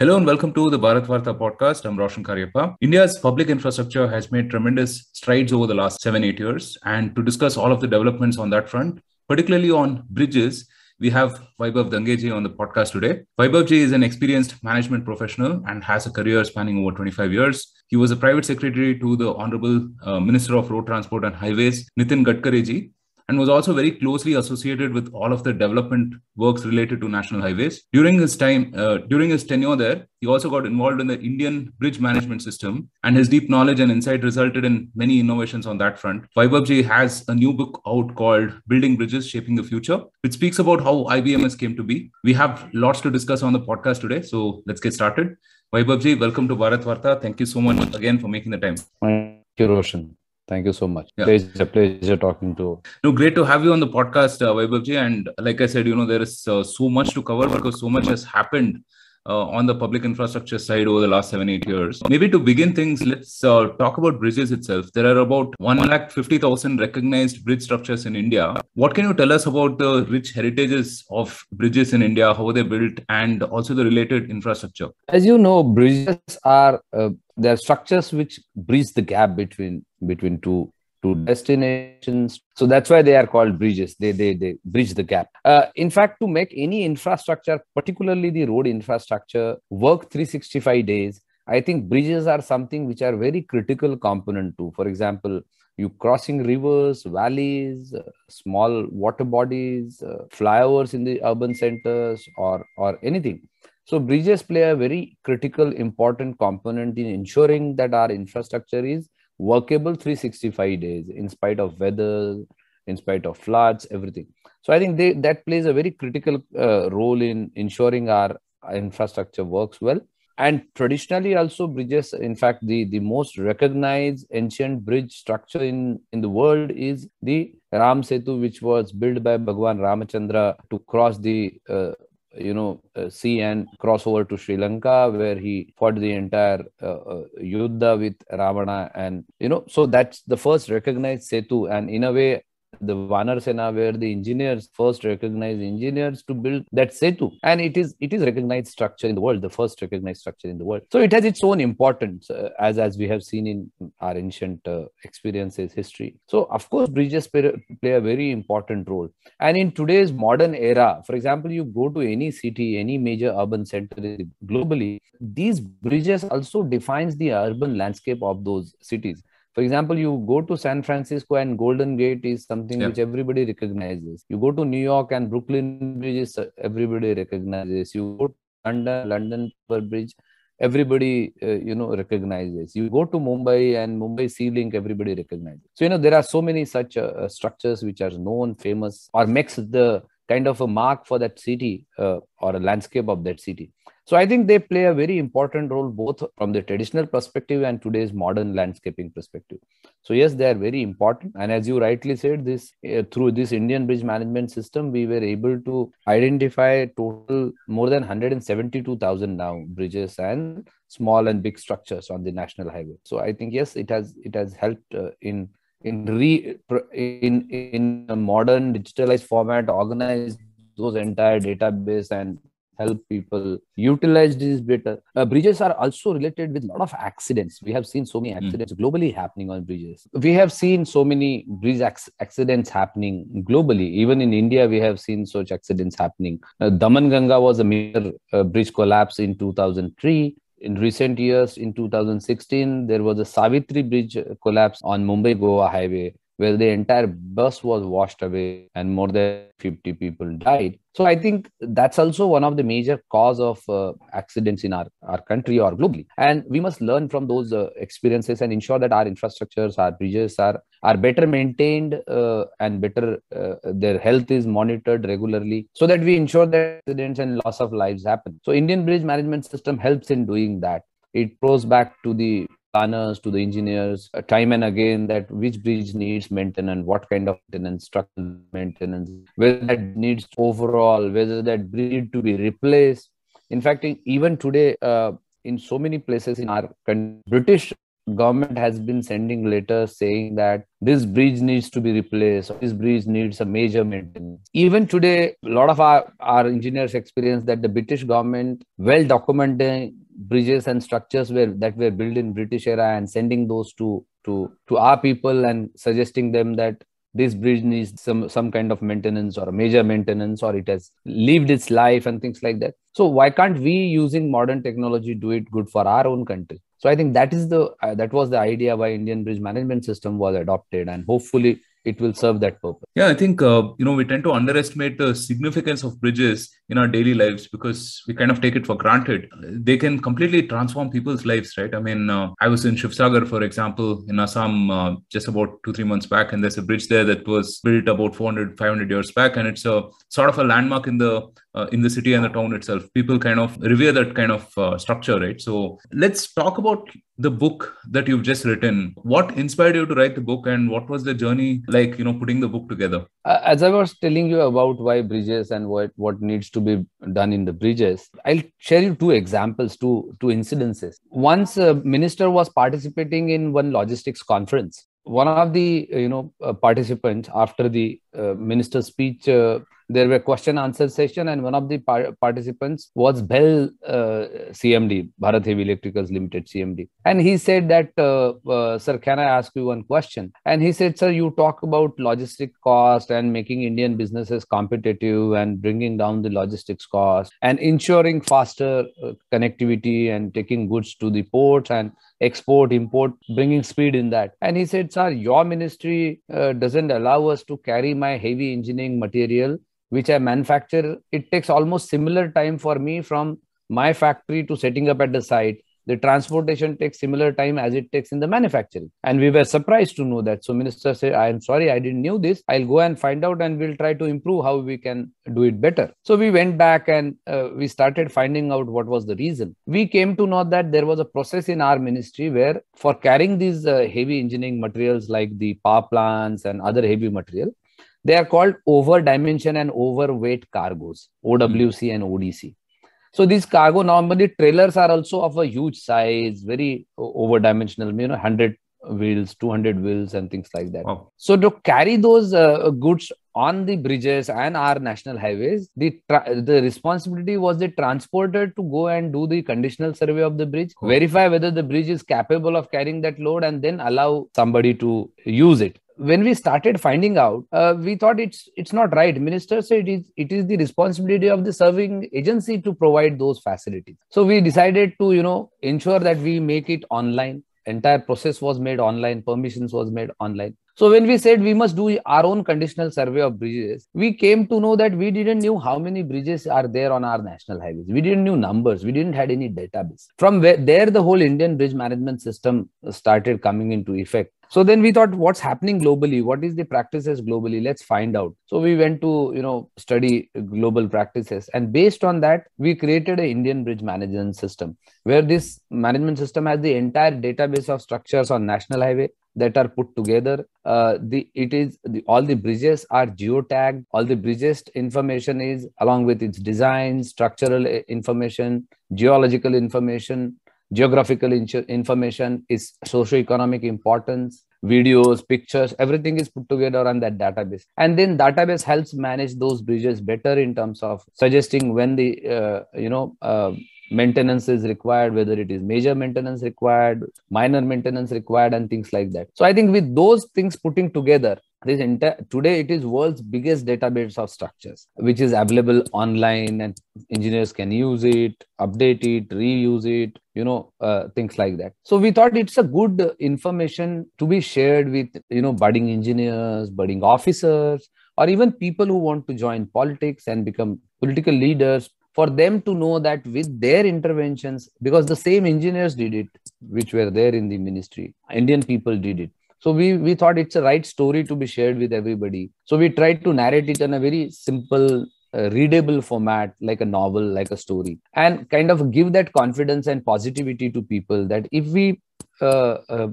Hello and welcome to the Bharat Varta podcast. I'm Roshan Cariappa. India's public infrastructure has made tremendous strides over the last seven, eight years. And to discuss all of the developments on that front, particularly on bridges, we have Vaibhav Dangeji on the podcast today. Vaibhavji is an experienced management professional and has a career spanning over 25 years. He was a private secretary to the Honorable uh, Minister of Road Transport and Highways, Nitin Gadkariji, and was also very closely associated with all of the development works related to national highways. During his time, uh, during his tenure there, he also got involved in the Indian bridge management system, and his deep knowledge and insight resulted in many innovations on that front. Vaibhavji has a new book out called Building Bridges, Shaping the Future, which speaks about how IBMS came to be. We have lots to discuss on the podcast today, so let's get started. Vaibhavji, welcome to Bharat Varta. Thank you so much again for making the time. Thank you, Roshan. Thank you so much. Yeah. It's a pleasure talking to. No, great to have you on the podcast, uh, Vaibhavji. And like I said, you know, there is uh, so much to cover because so much has happened uh, on the public infrastructure side over the last seven, eight years. Maybe to begin things, let's uh, talk about bridges itself. There are about 1,50,000 recognized bridge structures in India. What can you tell us about the rich heritages of bridges in India, how they built, and also the related infrastructure? As you know, bridges are uh, there are structures which bridge the gap between between two two destinations. So that's why they are called bridges. They they, they bridge the gap. Uh, in fact to make any infrastructure particularly the road infrastructure work 365 days i think bridges are something which are very critical component to for example you crossing rivers valleys uh, small water bodies uh, flyovers in the urban centers or or anything so bridges play a very critical, important component in ensuring that our infrastructure is workable 365 days in spite of weather, in spite of floods, everything. So I think they, that plays a very critical uh, role in ensuring our infrastructure works well. And traditionally, also bridges. In fact, the the most recognized ancient bridge structure in in the world is the Ram Setu, which was built by Bhagwan Ramachandra to cross the uh, you know uh, sea and cross over to sri lanka where he fought the entire uh, uh, yuddha with ravana and you know so that's the first recognized setu. And in a way the Vanar Sena were the engineers, first recognized engineers to build that Setu. And it is it is recognized structure in the world, the first recognized structure in the world. So it has its own importance, uh, as, as we have seen in our ancient uh, experiences, history. So, of course, bridges play, play a very important role. And in today's modern era, for example, you go to any city, any major urban center globally, these bridges also defines the urban landscape of those cities for example, you go to San Francisco and Golden Gate is something yeah. which everybody recognizes. You go to New York and Brooklyn Bridge is everybody recognizes. You go to London, London Bridge, everybody uh, you know recognizes. You go to Mumbai and Mumbai Sea Link, everybody recognizes. So you know there are so many such uh, structures which are known, famous, or makes the kind of a mark for that city uh, or a landscape of that city. So I think they play a very important role both from the traditional perspective and today's modern landscaping perspective. So yes, they are very important. And as you rightly said, this uh, through this Indian bridge management system, we were able to identify total more than 172,000 now bridges and small and big structures on the national highway. So I think yes, it has it has helped uh, in in re in in a modern digitalized format organize those entire database and help people utilize these better. Uh, bridges are also related with a lot of accidents. We have seen so many hmm. accidents mm. globally happening on bridges. We have seen so many bridge ac- accidents happening globally. Even in India, we have seen such accidents happening. Uh, Daman Ganga was a major uh, bridge collapse in 2003 in recent years in 2016 there was a savitri bridge collapse on mumbai goa highway where the entire bus was washed away and more than 50 people died. So i think that's also one of the major cause of uh, accidents in our, our country or globally. And we must learn from those uh, experiences and ensure that our infrastructures our bridges are are better maintained uh, and better uh, their health is monitored regularly so that we ensure that accidents and loss of lives happen. So indian bridge management system helps in doing that. It goes back to the planners to the engineers uh, time and again that which bridge needs maintenance what kind of maintenance structural maintenance whether that needs overall whether that bridge to be replaced. In fact even today uh, in so many places in our british government has been sending letters saying that this bridge needs to be replaced this bridge needs a major maintenance. Even today a lot of our, our engineers experience that the british government well documenting bridges and structures were that were built in british era and sending those to to to our people and suggesting them that this bridge needs some some kind of maintenance or major maintenance or it has lived its life and things like that so why can't we using modern technology do it good for our own country so i think that is the uh, that was the idea why indian bridge management system was adopted and hopefully it will serve that purpose. Yeah, I think uh, you know we tend to underestimate the significance of bridges in our daily lives because we kind of take it for granted. They can completely transform people's lives, right? I mean, uh, I was in Shivsagar, for example, in Assam uh, just about two three months back, and there's a bridge there that was built about 400 500 years back, and it's a sort of a landmark in the uh, in the city and the town itself. People kind of revere that kind of uh, structure, right? So let's talk about the book that you've just written. What inspired you to write the book, and what was the journey like? You know, putting the book together. As I was telling you about why bridges and what what needs to be done in the bridges, I'll share you two examples, two two incidences. Once a minister was participating in one logistics conference. One of the you know uh, participants after the uh, minister's speech uh, there were question answer session and one of the par- participants was BHEL uh, cmd bharat heavy electricals limited cmd and he said that uh, uh, sir can i ask you one question? And he said sir you talk about logistic cost and making indian businesses competitive and bringing down the logistics cost and ensuring faster uh, connectivity and taking goods to the ports and export import bringing speed in that. And he said sir your ministry uh, doesn't allow us to carry my heavy engineering material which I manufacture, it takes almost similar time for me from my factory to setting up at the site. The transportation takes similar time as it takes in the manufacturing. And we were surprised to know that. So minister said, I am sorry, I didn't know this. I'll go and find out and we'll try to improve how we can do it better. So we went back and uh, we started finding out what was the reason. We came to know that there was a process in our ministry where for carrying these uh, heavy engineering materials like the power plants and other heavy material, they are called over dimension and overweight cargoes, OWC mm. and ODC. So these cargo normally trailers are also of a huge size, very over dimensional, you know, 100 wheels, 200 wheels, and things like that. Wow. So to carry those uh, goods on the bridges and our national highways, the tra- the responsibility was the transporter to go and do the conditional survey of the bridge, cool. verify whether the bridge is capable of carrying that load, and then allow somebody to use it when we started finding out, uh, we thought it's it's not right. Minister said it is it is the responsibility of the serving agency to provide those facilities. So we decided to you know ensure that we make it online. Entire process was made online. Permissions was made online. So when we said we must do our own conditional survey of bridges, we came to know that we didn't know how many bridges are there on our national highways. We didn't know numbers. We didn't had any database. From where there, the whole Indian bridge management system started coming into effect so then we thought what's happening globally? What is the practices globally? Let's find out. So we went to you know study global practices. And based on that we created an indian bridge management system where this management system has the entire database of structures on national highway that are put together. Uh, the it is the, all the bridges are geotagged. All the bridges information is along with its design structural uh, information geological information geographical information is socio-economic importance videos pictures everything is put together on that database. And then database helps manage those bridges better in terms of suggesting when the uh, you know uh, maintenance is required whether it is major maintenance required minor maintenance required and things like that. So i think with those things putting together this entire today it is world's biggest database of structures which is available online and engineers can use it update it reuse it you know uh, things like that. So we thought it's a good information to be shared with you know budding engineers budding officers or even people who want to join politics and become political leaders for them to know that with their interventions because the same engineers did it which were there in the ministry indian people did it so we we thought it's a right story to be shared with everybody. So we tried to narrate it in a very simple uh, readable format like a novel like a story and kind of give that confidence and positivity to people that if we uh, uh,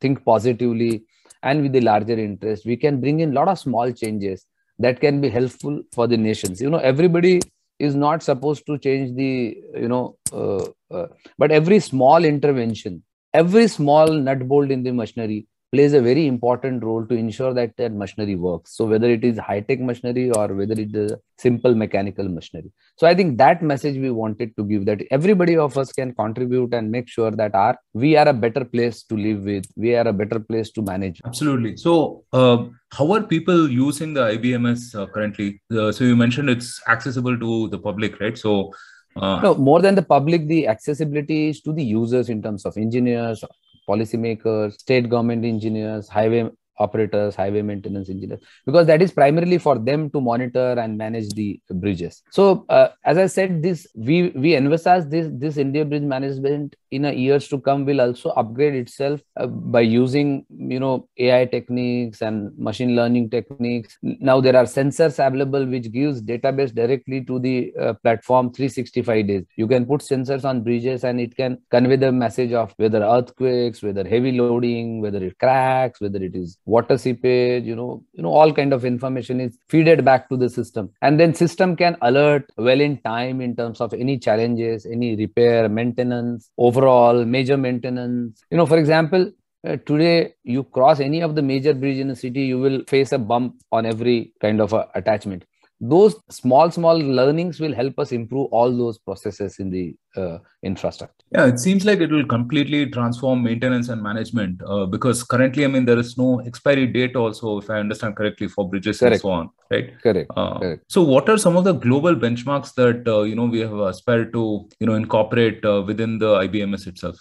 think positively and with the larger interest we can bring in a lot of small changes that can be helpful for the nations. You know everybody is not supposed to change the you know uh, uh, but every small intervention every small nut bolt in the machinery plays a very important role to ensure that that machinery works. So whether it is high-tech machinery or whether it is simple mechanical machinery. So I think that message we wanted to give that everybody of us can contribute and make sure that our we are a better place to live with. We are a better place to manage. Absolutely. So uh, how are people using the IBMS uh, currently? Uh, so you mentioned it's accessible to the public, right? So uh, no, more than the public, the accessibility is to the users in terms of engineers, policymakers, state government engineers, highway operators, highway maintenance engineers, because that is primarily for them to monitor and manage the bridges. So, uh, as I said, this we we envisage this this India Bridge Management in a years to come will also upgrade itself uh, by using you know AI techniques and machine learning techniques. Now there are sensors available which gives database directly to the uh, platform 365 days. You can put sensors on bridges and it can convey the message of whether earthquakes, whether heavy loading, whether it cracks, whether it is water seepage you know you know all kind of information is feeded back to the system and then system can alert well in time in terms of any challenges any repair maintenance overall major maintenance. You know for example uh, today you cross any of the major bridge in a city you will face a bump on every kind of a attachment those small small learnings will help us improve all those processes in the uh, infrastructure yeah it seems like it will completely transform maintenance and management uh, because currently i mean there is no expiry date also if i understand correctly for bridges correct. and so on right correct. Uh, correct so what are some of the global benchmarks that uh, you know we have aspired to you know incorporate uh, within the ibms itself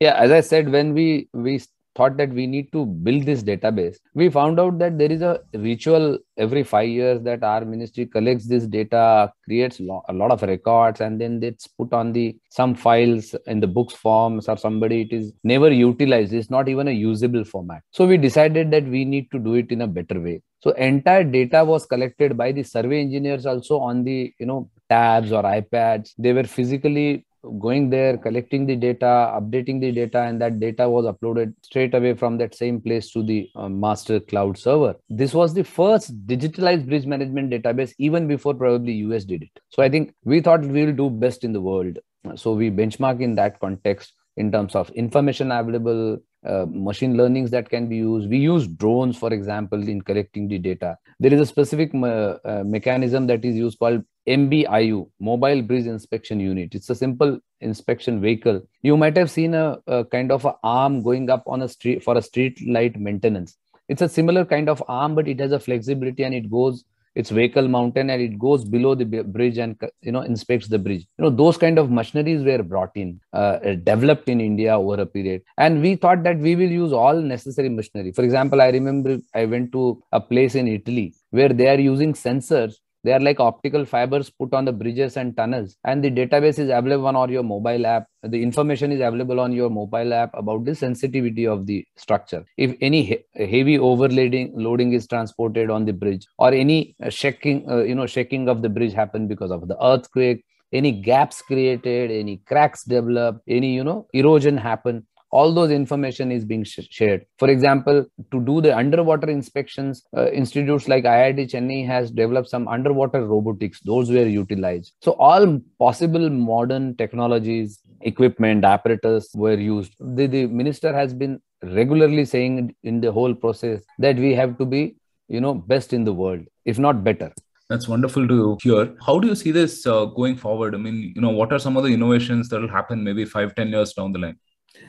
yeah as i said when we we thought that we need to build this database. We found out that there is a ritual every 5 years that our ministry collects this data creates lo- a lot of records and then it's put on the some files in the books forms or somebody it is never utilized. It's not even a usable format. So we decided that we need to do it in a better way. So entire data was collected by the survey engineers also on the you know tabs or ipads. They were physically going there, collecting the data, updating the data, and that data was uploaded straight away from that same place to the uh, master cloud server. This was the first digitalized bridge management database, even before probably US did it. So I think we thought we will do best in the world. So we benchmark in that context in terms of information available, uh, machine learnings that can be used. We use drones, for example, in collecting the data. There is a specific me- uh, mechanism that is used called MBIU, Mobile Bridge Inspection Unit. It's a simple inspection vehicle. You might have seen a, a kind of a arm going up on a street for a street light maintenance. It's a similar kind of arm, but it has a flexibility and it goes its vehicle mountain and it goes below the bridge and you know inspects the bridge. You know those kind of machineries were brought in uh, developed in india over a period. And we thought that we will use all necessary machinery. For example i remember i went to a place in italy where they are using sensors they are like optical fibers put on the bridges and tunnels. And the database is available on your mobile app. The information is available on your mobile app about the sensitivity of the structure. If any he- heavy overloading loading is transported on the bridge or any uh, shaking uh, you know shaking of the bridge happen because of the earthquake any gaps created any cracks develop any you know erosion happen all those information is being sh- shared for example to do the underwater inspections uh, institutes like iit chennai has developed some underwater robotics those were utilized so all possible modern technologies equipment apparatus were used the, the minister has been regularly saying in the whole process that we have to be you know best in the world if not better that's wonderful to hear. How do you see this uh, going forward? I mean, you know, what are some of the innovations that will happen maybe five, ten years down the line?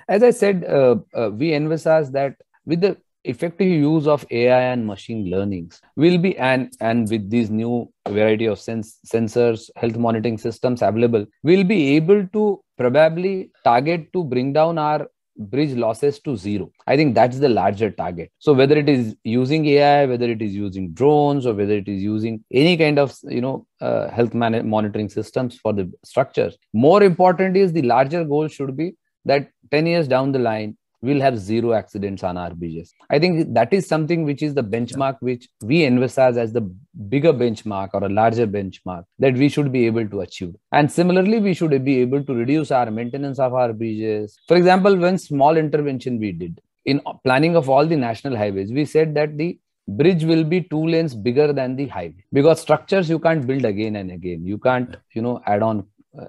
As I said, uh, uh, we envisage that with the effective use of AI and machine learnings will be and and with these new variety of sens- sensors, health monitoring systems available, we'll be able to probably target to bring down our bridge losses to zero. I think that's the larger target. So whether it is using AI, whether it is using drones, or whether it is using any kind of you know uh, health man- monitoring systems for the structures, more important is the larger goal should be that 10 years down the line we'll have zero accidents on our bridges i think that is something which is the benchmark which we envisage as the bigger benchmark or a larger benchmark that we should be able to achieve. And similarly we should be able to reduce our maintenance of our bridges for example when small intervention we did in planning of all the national highways we said that the bridge will be two lanes bigger than the highway because structures you can't build again and again. You can't you know add on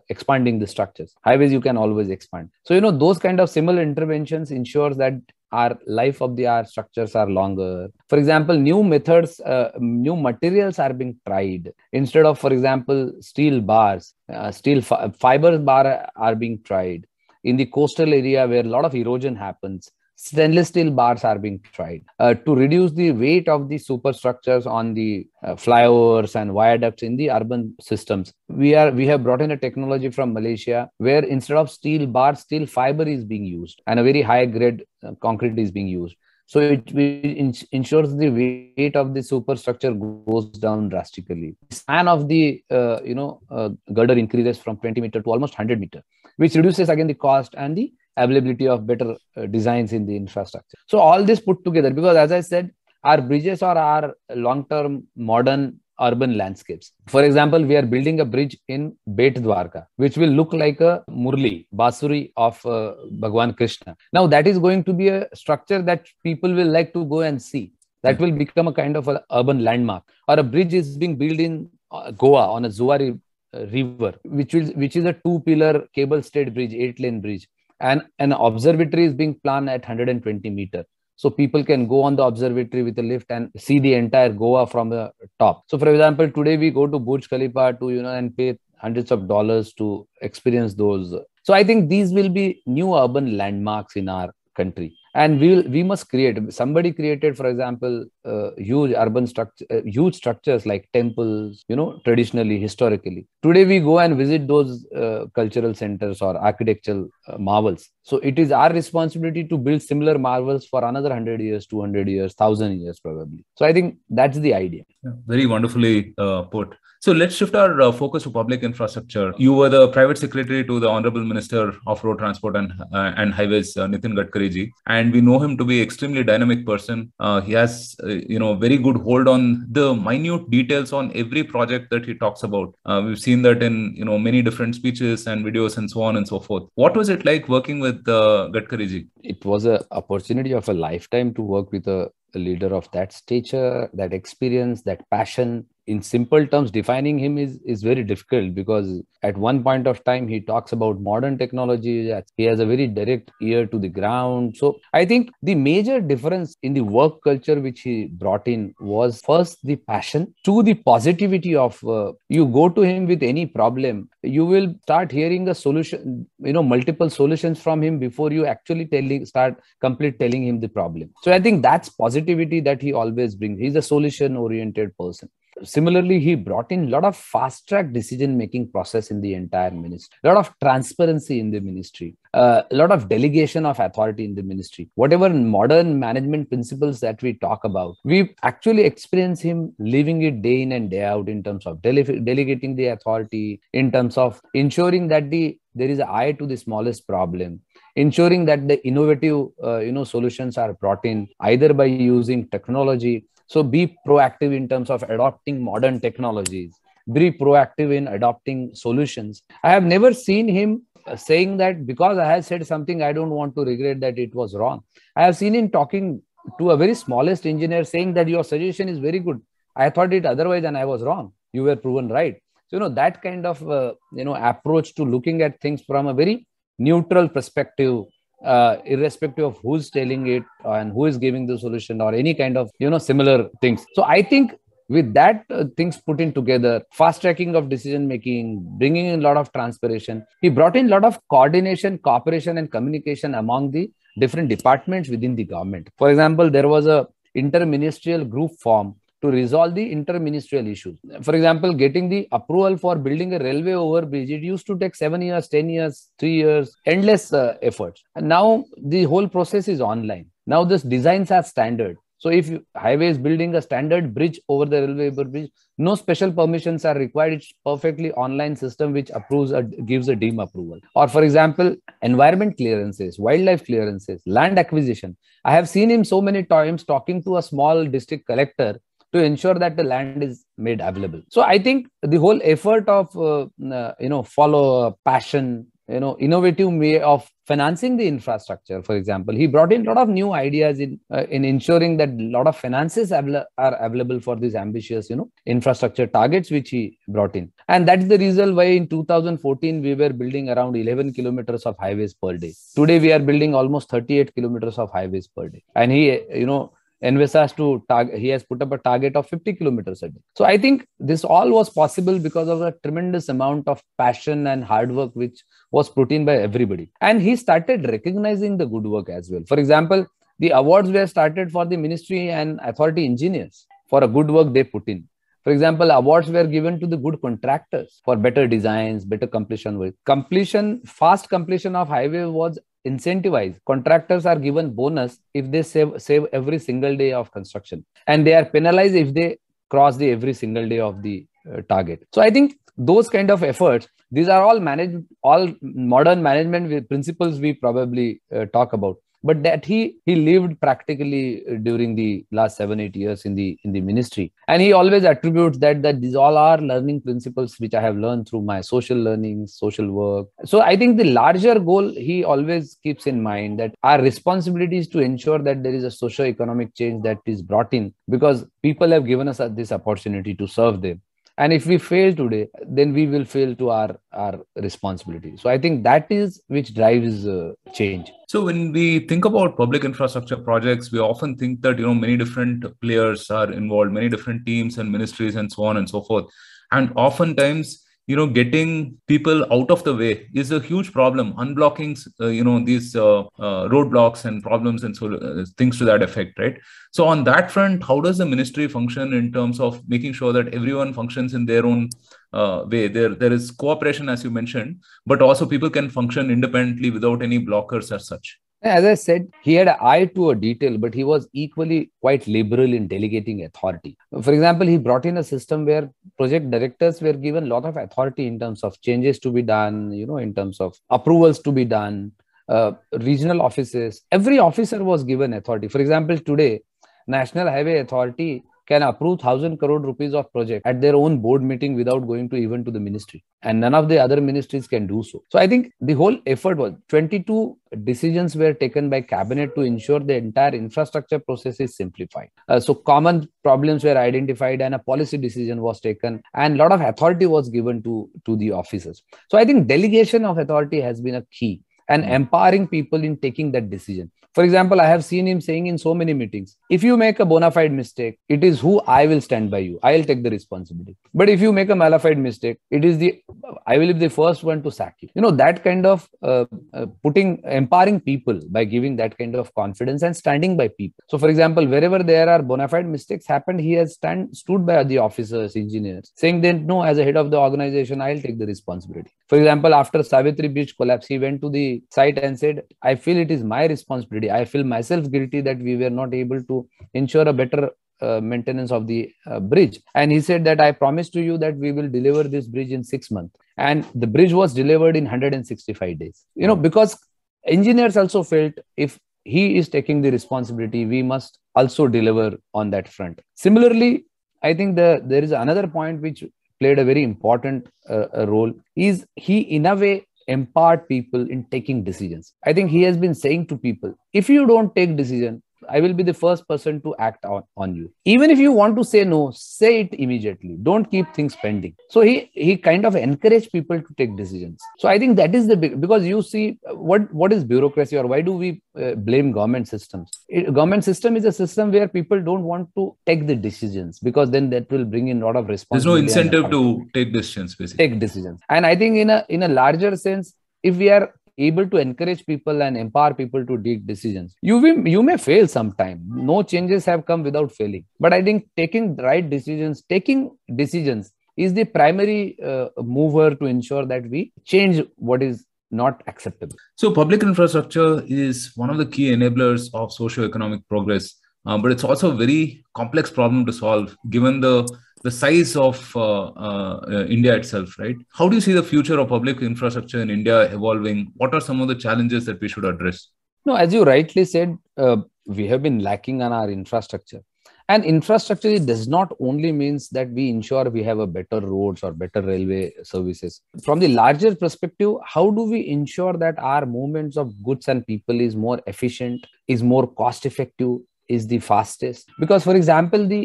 expanding the structures. Highways you can always expand. So you know those kind of similar interventions ensures that our life of the art structures are longer. For example new methods uh, new materials are being tried. Instead of for example steel bars uh, steel fi- fiber bar are being tried. In the coastal area where a lot of erosion happens stainless steel bars are being tried uh, to reduce the weight of the superstructures on the uh, flyovers and viaducts in the urban systems. We are we have brought in a technology from malaysia where instead of steel bars steel fiber is being used and a very high grade uh, concrete is being used. So it, it ensures the weight of the superstructure goes down drastically. Span of the uh, you know uh, girder increases from 20 meter to almost 100 meter which reduces again the cost and the availability of better uh, designs in the infrastructure. So all this put together, because as I said, our bridges are our long-term modern urban landscapes. For example, we are building a bridge in Bet Dwarka, which will look like a Murli, Basuri of uh, Bhagwan Krishna. Now that is going to be a structure that people will like to go and see. That will become a kind of an urban landmark. Or a bridge is being built in uh, Goa on a Zuari uh, river, which is which is a two-pillar cable-stayed bridge, eight-lane bridge and an observatory is being planned at 120 meter. So people can go on the observatory with a lift and see the entire goa from the top. So for example today we go to burj khalifa to you know and pay hundreds of dollars to experience those. So i think these will be new urban landmarks in our country and we will we must create. Somebody created for example uh, huge urban structure uh, huge structures like temples you know traditionally historically. Today we go and visit those uh, cultural centers or architectural uh, marvels. So it is our responsibility to build similar marvels for another 100 years 200 years 1000 years probably. So i think that's the idea yeah, very wonderfully uh, put so let's shift our uh, focus to public infrastructure. You were the private secretary to the Honorable Minister of Road Transport and uh, and Highways, uh, Nitin Gadkari ji, and we know him to be extremely dynamic person. Uh, he has, uh, you know, very good hold on the minute details on every project that he talks about. We've seen that in you know many different speeches and videos and so on and so forth. What was it like working with uh, Gadkari ji? It was an opportunity of a lifetime to work with a a leader of that stature, that experience, that passion, in simple terms defining him is is very difficult because at one point of time he talks about modern technology. He has a very direct ear to the ground. So i think the major difference in the work culture which he brought in was first the passion. To the positivity of uh, you go to him with any problem you will start hearing a solution you know multiple solutions from him before you actually telling start complete telling him the problem. So i think that's positivity that he always brings. He's a solution oriented person similarly he brought in a lot of fast track decision making process in the entire ministry a lot of transparency in the ministry uh, a lot of delegation of authority in the ministry. Whatever modern management principles that we talk about we actually experience him living it day in and day out in terms of dele- delegating the authority in terms of ensuring that the there is an eye to the smallest problem ensuring that the innovative uh, you know solutions are brought in either by using technology so be proactive in terms of adopting modern technologies, be proactive in adopting solutions. I have never seen him uh, saying that because I have said something, I don't want to regret that it was wrong. I have seen him talking to a very smallest engineer saying that your suggestion is very good. I thought it otherwise and I was wrong. You were proven right. So, you know, that kind of, uh, you know, approach to looking at things from a very neutral perspective uh, irrespective of who's telling it and who is giving the solution or any kind of you know similar things. So i think with that uh, things put in together fast tracking of decision making bringing in a lot of transparency he brought in a lot of coordination cooperation and communication among the different departments within the government. For example there was a interministerial group form to resolve the interministerial issues. For example, getting the approval for building a railway overbridge, it used to take seven years, 10 years, three years, endless uh, efforts. And now the whole process is online. Now this designs are standard. So if highway is building a standard bridge over the railway bridge, no special permissions are required. It's perfectly online system which approves or gives a DEEM approval. Or for example, environment clearances, wildlife clearances, land acquisition. I have seen him so many times talking to a small district collector to ensure that the land is made available. So i think the whole effort of uh, uh, you know follow passion you know innovative way of financing the infrastructure for example he brought in a lot of new ideas in uh, in ensuring that a lot of finances are available for these ambitious you know infrastructure targets which he brought in. And that's the reason why in 2014 we were building around 11 kilometers of highways per day. Today we are building almost 38 kilometers of highways per day. And he you know envisaged to target he has put up a target of 50 kilometers a day. So i think this all was possible because of a tremendous amount of passion and hard work which was put in by everybody. And he started recognizing the good work as well. For example the awards were started for the ministry and authority engineers for a good work they put in. For example, awards were given to the good contractors for better designs, better completion work. Completion, fast completion of highway was incentivized contractors are given bonus if they save save every single day of construction. And they are penalized if they cross the every single day of the uh, target. So i think those kind of efforts these are all managed all modern management principles we probably uh, talk about but that he he lived practically uh, during the last seven eight years in the in the ministry. And he always attributes that that these all are learning principles which i have learned through my social learning social work. So i think the larger goal he always keeps in mind that our responsibility is to ensure that there is a socio-economic change that is brought in because people have given us this opportunity to serve them and if we fail today then we will fail to our our responsibility. So i think that is which drives uh, change. So when we think about public infrastructure projects we often think that you know many different players are involved many different teams and ministries and so on and so forth. And oftentimes you know getting people out of the way is a huge problem. Unblocking uh, you know these uh, uh, roadblocks and problems and so uh, things to that effect right? So on that front how does the ministry function in terms of making sure that everyone functions in their own uh, way? There there is cooperation as you mentioned but also people can function independently without any blockers as such as I said, he had an eye to a detail, but he was equally quite liberal in delegating authority. For example, he brought in a system where project directors were given a lot of authority in terms of changes to be done, you know, in terms of approvals to be done, uh, regional offices. Every officer was given authority. For example, today, National Highway Authority can approve 1000 crore rupees of project at their own board meeting without going to even to the ministry. And none of the other ministries can do so. So i think the whole effort was 22 decisions were taken by cabinet to ensure the entire infrastructure process is simplified. Uh, so common problems were identified and a policy decision was taken and a lot of authority was given to to the officers. So i think delegation of authority has been a key and hmm. empowering people in taking that decision for example, I have seen him saying in so many meetings, if you make a bona fide mistake, it is who I will stand by you. I'll take the responsibility. But if you make a malafide mistake, it is the I will be the first one to sack you. You know, that kind of uh, uh, putting, empowering people by giving that kind of confidence and standing by people. So, for example, wherever there are bona fide mistakes happened, he has stand stood by the officers, engineers, saying that no, as a head of the organization, I'll take the responsibility. For example, after Savitri Bridge collapse, he went to the site and said, I feel it is my responsibility i feel myself guilty that we were not able to ensure a better uh, maintenance of the uh, bridge. And he said that i promise to you that we will deliver this bridge in 6 months. And the bridge was delivered in 165 days. You know because engineers also felt if he is taking the responsibility we must also deliver on that front. Similarly i think the there is another point which played a very important uh, role is he in a way empowered people in taking decisions. I think he has been saying to people, if you don't take decision, I will be the first person to act on, on you. Even if you want to say no, say it immediately. Don't keep things pending. So he he kind of encouraged people to take decisions. So I think that is the big because you see what what is bureaucracy or why do we uh, blame government systems? It, government system is a system where people don't want to take the decisions because then that will bring in a lot of responsibility. There's no incentive to take decisions basically. Take decisions. And I think in a in a larger sense if we are able to encourage people and empower people to take decisions. You will you may fail sometime. No changes have come without failing. But i think taking right decisions taking decisions is the primary uh, mover to ensure that we change what is not acceptable. So public infrastructure is one of the key enablers of socio-economic progress. Uh, but it's also a very complex problem to solve given the the size of uh, uh, India itself, right? How do you see the future of public infrastructure in India evolving? What are some of the challenges that we should address? No, as you rightly said, uh, we have been lacking on our infrastructure. and infrastructure does not only means that we ensure we have a better roads or better railway services from the larger perspective how do we ensure that our movements of goods and people is more efficient is more cost effective is the fastest because for example the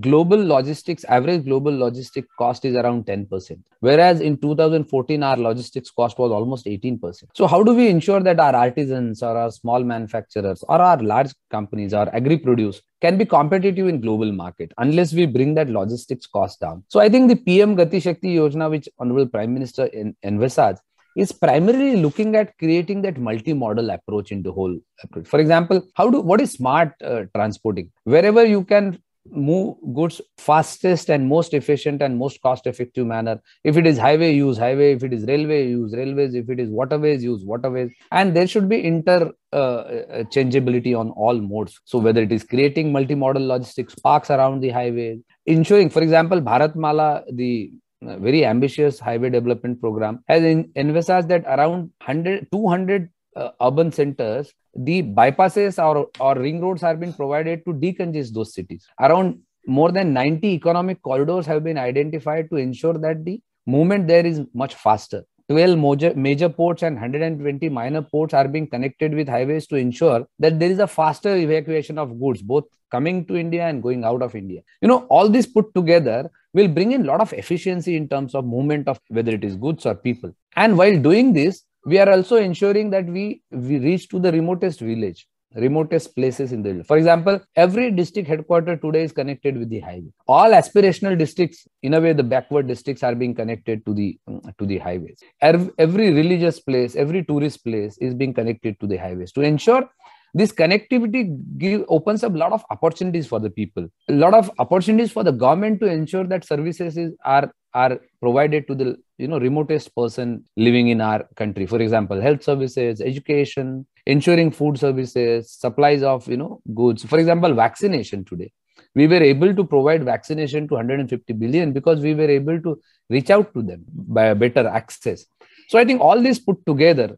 global logistics average global logistic cost is around 10% whereas in 2014 our logistics cost was almost 18% so how do we ensure that our artisans or our small manufacturers or our large companies or agri produce can be competitive in global market unless we bring that logistics cost down so i think the pm gati shakti yojana which honorable prime minister in envisaged is primarily looking at creating that multi-modal approach in the whole approach. For example, how do what is smart uh, transporting? Wherever you can move goods fastest and most efficient and most cost effective manner. If it is highway use highway. If it is railway use railways. If it is waterways use waterways. And there should be inter uh, changeability on all modes. So whether it is creating multimodal logistics parks around the highway ensuring for example bharatmala the uh, very ambitious highway development program has envisaged that around 100 200 uh, urban centers the bypasses or, or ring roads are being provided to decongest those cities. Around more than 90 economic corridors have been identified to ensure that the movement there is much faster. 12 major, major ports and 120 minor ports are being connected with highways to ensure that there is a faster evacuation of goods, both coming to India and going out of India. You know, all this put together will bring in a lot of efficiency in terms of movement of whether it is goods or people. And while doing this, we are also ensuring that we we reach to the remotest village remotest places in the world. For example, every district headquarter today is connected with the highway. All aspirational districts, in a way, the backward districts are being connected to the to the highways. Every religious place, every tourist place is being connected to the highways to ensure this connectivity give, opens up a lot of opportunities for the people a lot of opportunities for the government to ensure that services is, are are provided to the you know remotest person living in our country. For example health services education ensuring food services supplies of you know goods. For example vaccination today. We were able to provide vaccination to 150 billion because we were able to reach out to them by better access. So i think all this put together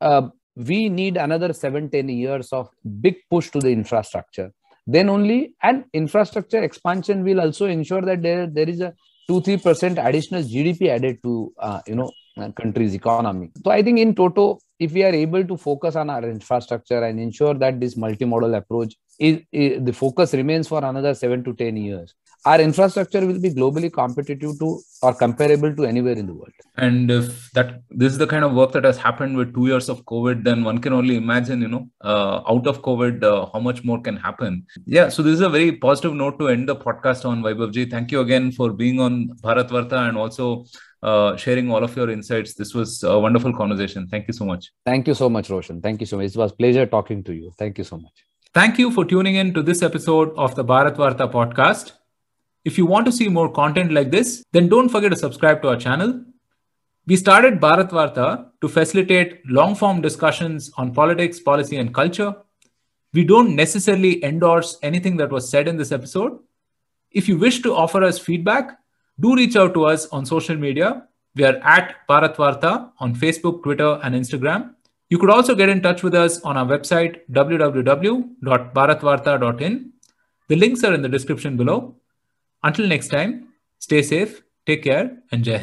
uh, we need another 7 10 years of big push to the infrastructure. Then only and infrastructure expansion will also ensure that there, there is a 2 3% additional gdp added to uh, you know country's economy. So i think in toto if we are able to focus on our infrastructure and ensure that this multimodal approach is, is the focus remains for another 7 to 10 years our infrastructure will be globally competitive to or comparable to anywhere in the world. And if that this is the kind of work that has happened with two years of COVID, then one can only imagine, you know, uh, out of COVID, uh, how much more can happen. Yeah. So this is a very positive note to end the podcast on Vaibhavji. Thank you again for being on Bharat Varta and also uh, sharing all of your insights. This was a wonderful conversation. Thank you so much. Thank you so much, Roshan. Thank you so much. It was pleasure talking to you. Thank you so much. Thank you for tuning in to this episode of the Bharat Varta podcast. If you want to see more content like this, then don't forget to subscribe to our channel. We started Bharat Varta to facilitate long form discussions on politics, policy, and culture. We don't necessarily endorse anything that was said in this episode. If you wish to offer us feedback, do reach out to us on social media. We are at Bharat Varta on Facebook, Twitter, and Instagram. You could also get in touch with us on our website www.bharatvarta.in. The links are in the description below. Until next time, stay safe, take care, and Jai